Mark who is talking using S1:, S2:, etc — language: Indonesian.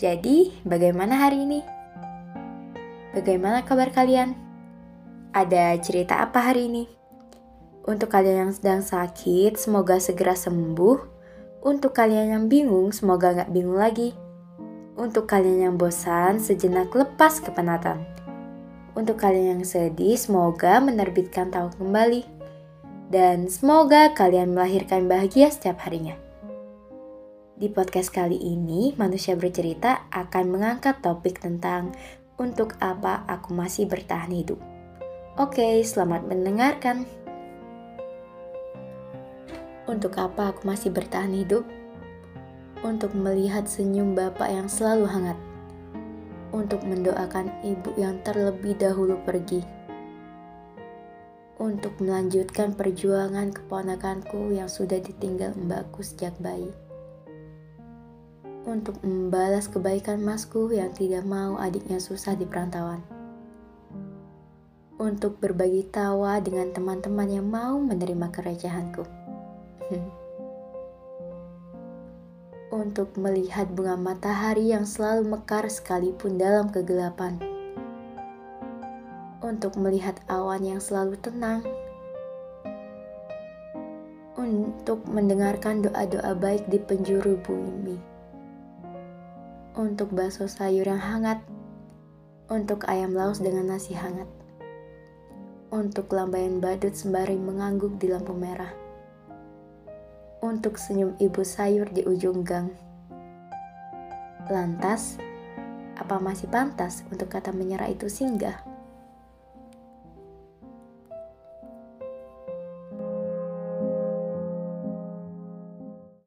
S1: Jadi, bagaimana hari ini? Bagaimana kabar kalian? Ada cerita apa hari ini? Untuk kalian yang sedang sakit, semoga segera sembuh. Untuk kalian yang bingung, semoga nggak bingung lagi. Untuk kalian yang bosan, sejenak lepas kepenatan. Untuk kalian yang sedih, semoga menerbitkan tahu kembali dan semoga kalian melahirkan bahagia setiap harinya. Di podcast kali ini, manusia bercerita akan mengangkat topik tentang untuk apa aku masih bertahan hidup. Oke, selamat mendengarkan. Untuk apa aku masih bertahan hidup? Untuk melihat senyum bapak yang selalu hangat. Untuk mendoakan ibu yang terlebih dahulu pergi untuk melanjutkan perjuangan keponakanku yang sudah ditinggal mbakku sejak bayi. Untuk membalas kebaikan masku yang tidak mau adiknya susah di perantauan. Untuk berbagi tawa dengan teman-teman yang mau menerima kerecehanku. Untuk melihat bunga matahari yang selalu mekar sekalipun dalam kegelapan untuk melihat awan yang selalu tenang, untuk mendengarkan doa-doa baik di penjuru bumi, untuk bakso sayur yang hangat, untuk ayam laos dengan nasi hangat, untuk lambaian badut sembari mengangguk di lampu merah, untuk senyum ibu sayur di ujung gang. Lantas, apa masih pantas untuk kata menyerah itu singgah?